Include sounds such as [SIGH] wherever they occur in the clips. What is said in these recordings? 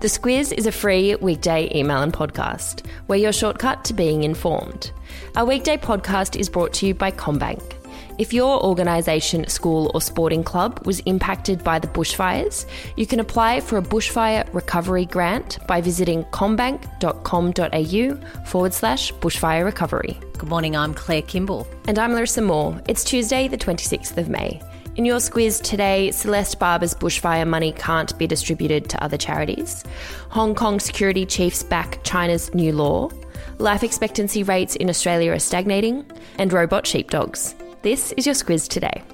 The Squiz is a free weekday email and podcast. We're your shortcut to being informed. Our weekday podcast is brought to you by CommBank. If your organisation, school, or sporting club was impacted by the bushfires, you can apply for a bushfire recovery grant by visiting commbank.com.au forward slash bushfire recovery. Good morning, I'm Claire Kimball. And I'm Larissa Moore. It's Tuesday, the 26th of May. In your squiz today, Celeste Barber's bushfire money can't be distributed to other charities. Hong Kong security chiefs back China's new law. Life expectancy rates in Australia are stagnating. And robot sheepdogs. This is your squiz today.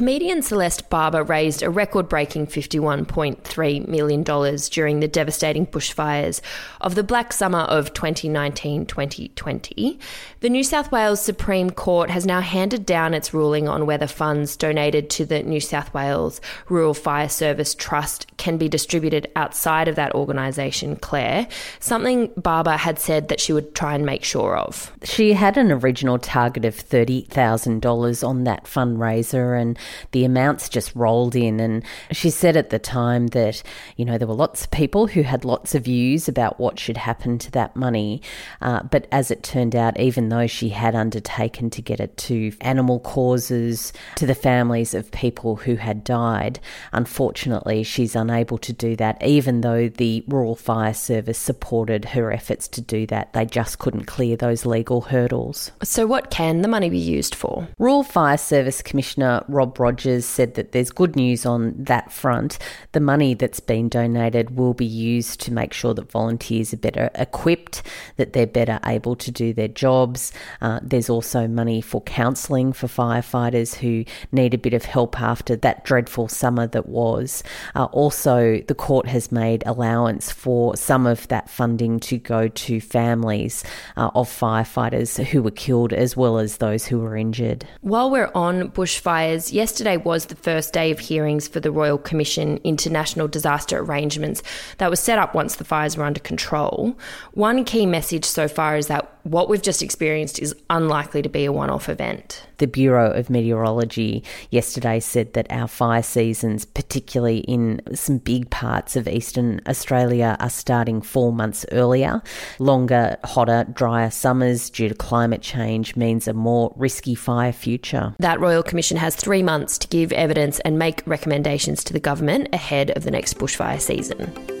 Comedian Celeste Barber raised a record breaking $51.3 million during the devastating bushfires of the Black Summer of 2019 2020. The New South Wales Supreme Court has now handed down its ruling on whether funds donated to the New South Wales Rural Fire Service Trust can be distributed outside of that organisation, Claire, something Barber had said that she would try and make sure of. She had an original target of $30,000 on that fundraiser and the amounts just rolled in. And she said at the time that, you know, there were lots of people who had lots of views about what should happen to that money. Uh, but as it turned out, even though she had undertaken to get it to animal causes, to the families of people who had died, unfortunately, she's unable to do that, even though the Rural Fire Service supported her efforts to do that. They just couldn't clear those legal hurdles. So, what can the money be used for? Rural Fire Service Commissioner Rob Rob Rogers said that there's good news on that front. The money that's been donated will be used to make sure that volunteers are better equipped, that they're better able to do their jobs. Uh, there's also money for counselling for firefighters who need a bit of help after that dreadful summer that was. Uh, also, the court has made allowance for some of that funding to go to families uh, of firefighters who were killed as well as those who were injured. While we're on bushfires, yesterday was the first day of hearings for the Royal Commission into Natural Disaster Arrangements that was set up once the fires were under control. One key message so far is that what we've just experienced is unlikely to be a one off event. The Bureau of Meteorology yesterday said that our fire seasons, particularly in some big parts of eastern Australia, are starting four months earlier. Longer, hotter, drier summers due to climate change means a more risky fire future. That Royal Commission has three months to give evidence and make recommendations to the government ahead of the next bushfire season.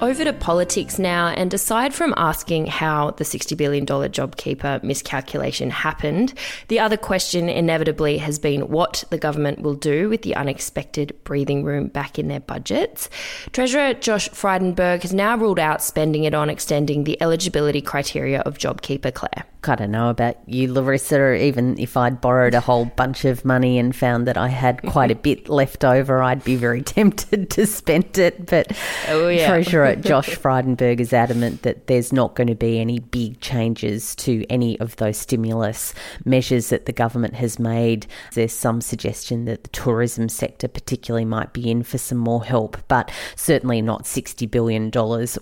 Over to politics now, and aside from asking how the $60 billion JobKeeper miscalculation happened, the other question inevitably has been what the government will do with the unexpected breathing room back in their budgets. Treasurer Josh Frydenberg has now ruled out spending it on extending the eligibility criteria of JobKeeper, Claire. I don't know about you, Larissa, or even if I'd borrowed a whole bunch of money and found that I had quite a [LAUGHS] bit left over, I'd be very [LAUGHS] tempted to spend it. But oh, yeah. Treasurer [LAUGHS] Josh Frydenberg is adamant that there's not going to be any big changes to any of those stimulus measures that the government has made. There's some suggestion that the tourism sector, particularly, might be in for some more help, but certainly not $60 billion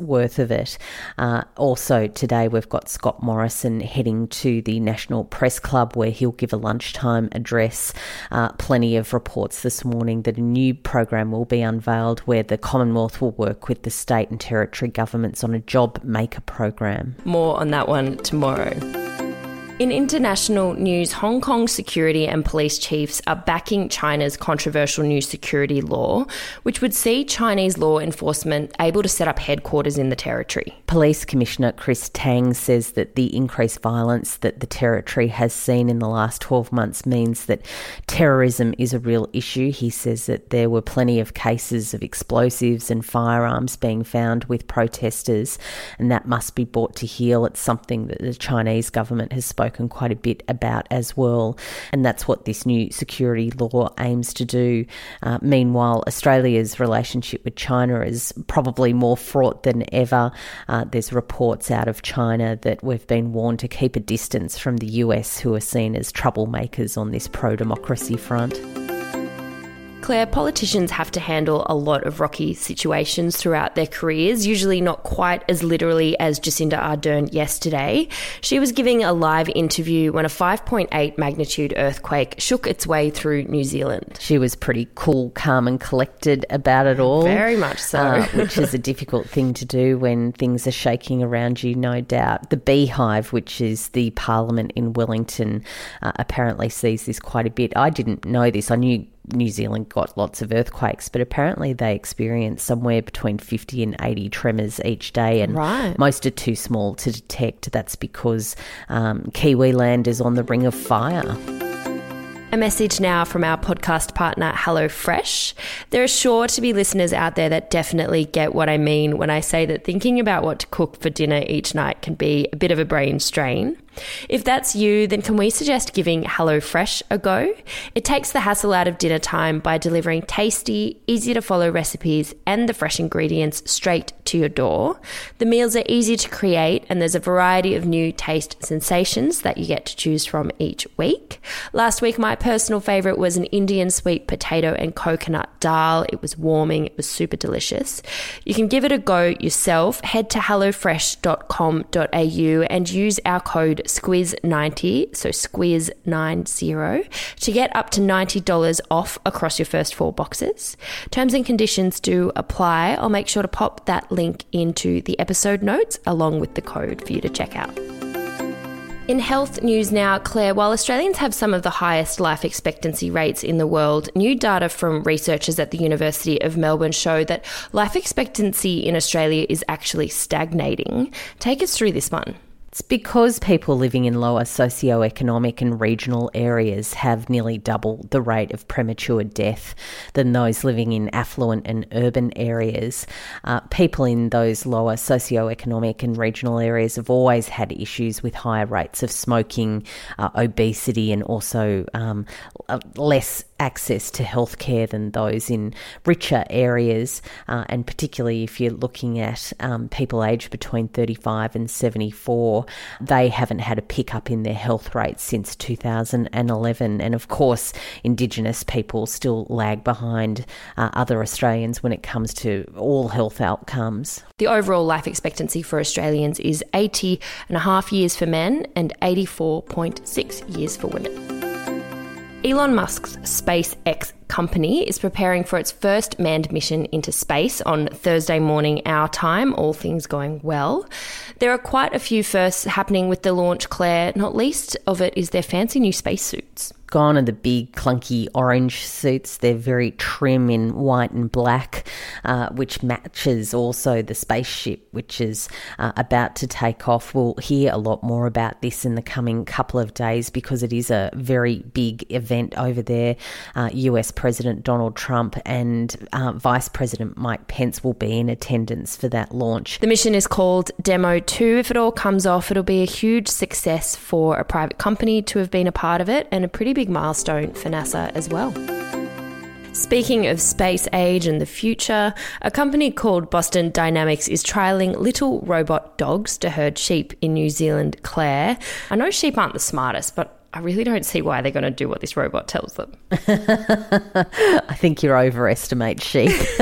worth of it. Uh, also, today we've got Scott Morrison heading heading to the National Press Club where he'll give a lunchtime address. Uh, plenty of reports this morning that a new program will be unveiled where the Commonwealth will work with the state and territory governments on a job maker program. More on that one tomorrow. In international news, Hong Kong security and police chiefs are backing China's controversial new security law, which would see Chinese law enforcement able to set up headquarters in the territory. Police Commissioner Chris Tang says that the increased violence that the territory has seen in the last 12 months means that terrorism is a real issue. He says that there were plenty of cases of explosives and firearms being found with protesters, and that must be brought to heel. It's something that the Chinese government has spoken spoken quite a bit about as well. And that's what this new security law aims to do. Uh, meanwhile, Australia's relationship with China is probably more fraught than ever. Uh, there's reports out of China that we've been warned to keep a distance from the US, who are seen as troublemakers on this pro democracy front. Claire, politicians have to handle a lot of rocky situations throughout their careers, usually not quite as literally as Jacinda Ardern yesterday. She was giving a live interview when a 5.8 magnitude earthquake shook its way through New Zealand. She was pretty cool, calm, and collected about it all. Very much so. Uh, which is a difficult thing to do when things are shaking around you, no doubt. The Beehive, which is the parliament in Wellington, uh, apparently sees this quite a bit. I didn't know this. I knew New Zealand got lots of earthquakes, but apparently they experience somewhere between 50 and 80 tremors each day, and right. most are too small to detect. That's because um, Kiwi land is on the ring of fire. A message now from our podcast partner, HelloFresh. There are sure to be listeners out there that definitely get what I mean when I say that thinking about what to cook for dinner each night can be a bit of a brain strain. If that's you, then can we suggest giving HelloFresh a go? It takes the hassle out of dinner time by delivering tasty, easy to follow recipes and the fresh ingredients straight to your door. The meals are easy to create and there's a variety of new taste sensations that you get to choose from each week. Last week, my personal favorite was an Indian sweet potato and coconut dal. It was warming, it was super delicious. You can give it a go yourself. Head to hellofresh.com.au and use our code Squiz90, so Squiz90, to get up to $90 off across your first four boxes. Terms and conditions do apply. I'll make sure to pop that link into the episode notes along with the code for you to check out. In health news now, Claire, while Australians have some of the highest life expectancy rates in the world, new data from researchers at the University of Melbourne show that life expectancy in Australia is actually stagnating. Take us through this one. It's because people living in lower socioeconomic and regional areas have nearly double the rate of premature death than those living in affluent and urban areas. Uh, people in those lower socioeconomic and regional areas have always had issues with higher rates of smoking, uh, obesity, and also um, less access to healthcare than those in richer areas, uh, and particularly if you're looking at um, people aged between 35 and 74, they haven't had a pickup in their health rates since 2011. And of course, Indigenous people still lag behind uh, other Australians when it comes to all health outcomes. The overall life expectancy for Australians is 80 and a half years for men and 84.6 years for women. Elon Musk's SpaceX company is preparing for its first manned mission into space on Thursday morning, our time, all things going well. There are quite a few firsts happening with the launch, Claire, not least of it is their fancy new spacesuits gone are the big clunky orange suits. They're very trim in white and black, uh, which matches also the spaceship, which is uh, about to take off. We'll hear a lot more about this in the coming couple of days because it is a very big event over there. Uh, US President Donald Trump and uh, Vice President Mike Pence will be in attendance for that launch. The mission is called Demo 2. If it all comes off, it'll be a huge success for a private company to have been a part of it and a pretty big milestone for NASA as well. Speaking of space age and the future, a company called Boston Dynamics is trialling little robot dogs to herd sheep in New Zealand, Claire. I know sheep aren't the smartest, but I really don't see why they're going to do what this robot tells them. [LAUGHS] I think you overestimate sheep. [LAUGHS]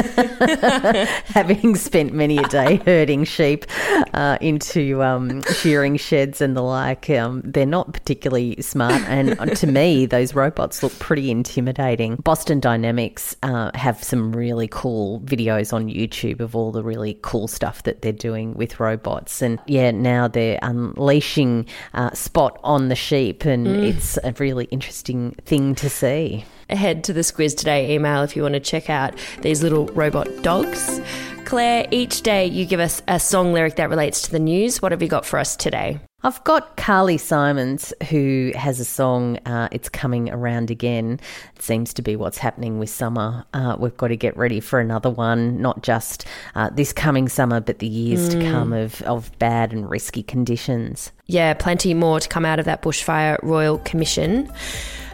Having spent many a day [LAUGHS] herding sheep uh, into um, shearing sheds and the like, um, they're not particularly smart. And to me, those robots look pretty intimidating. Boston Dynamics uh, have some really cool videos on YouTube of all the really cool stuff that they're doing with robots. And yeah, now they're unleashing uh, Spot on the sheep and. Mm. It's a really interesting thing to see. Head to the Squiz Today email if you want to check out these little robot dogs. Claire, each day you give us a song lyric that relates to the news. What have you got for us today? I've got Carly Simons, who has a song, uh, It's Coming Around Again. It seems to be what's happening with summer. Uh, we've got to get ready for another one, not just uh, this coming summer, but the years mm. to come of, of bad and risky conditions. Yeah, plenty more to come out of that bushfire royal commission.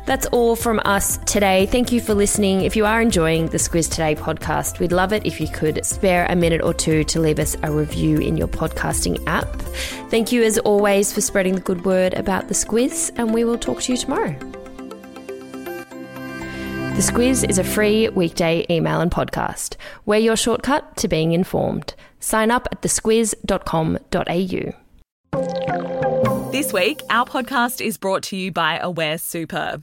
That's all from us today. Thank you for listening. If you are enjoying the Squiz Today podcast, we'd love it if you could spare a minute or two to leave us a review in your podcasting app. Thank you, as always, for spreading the good word about the Squiz, and we will talk to you tomorrow. The Squiz is a free weekday email and podcast. We're your shortcut to being informed. Sign up at thesquiz.com.au. This week, our podcast is brought to you by Aware Super.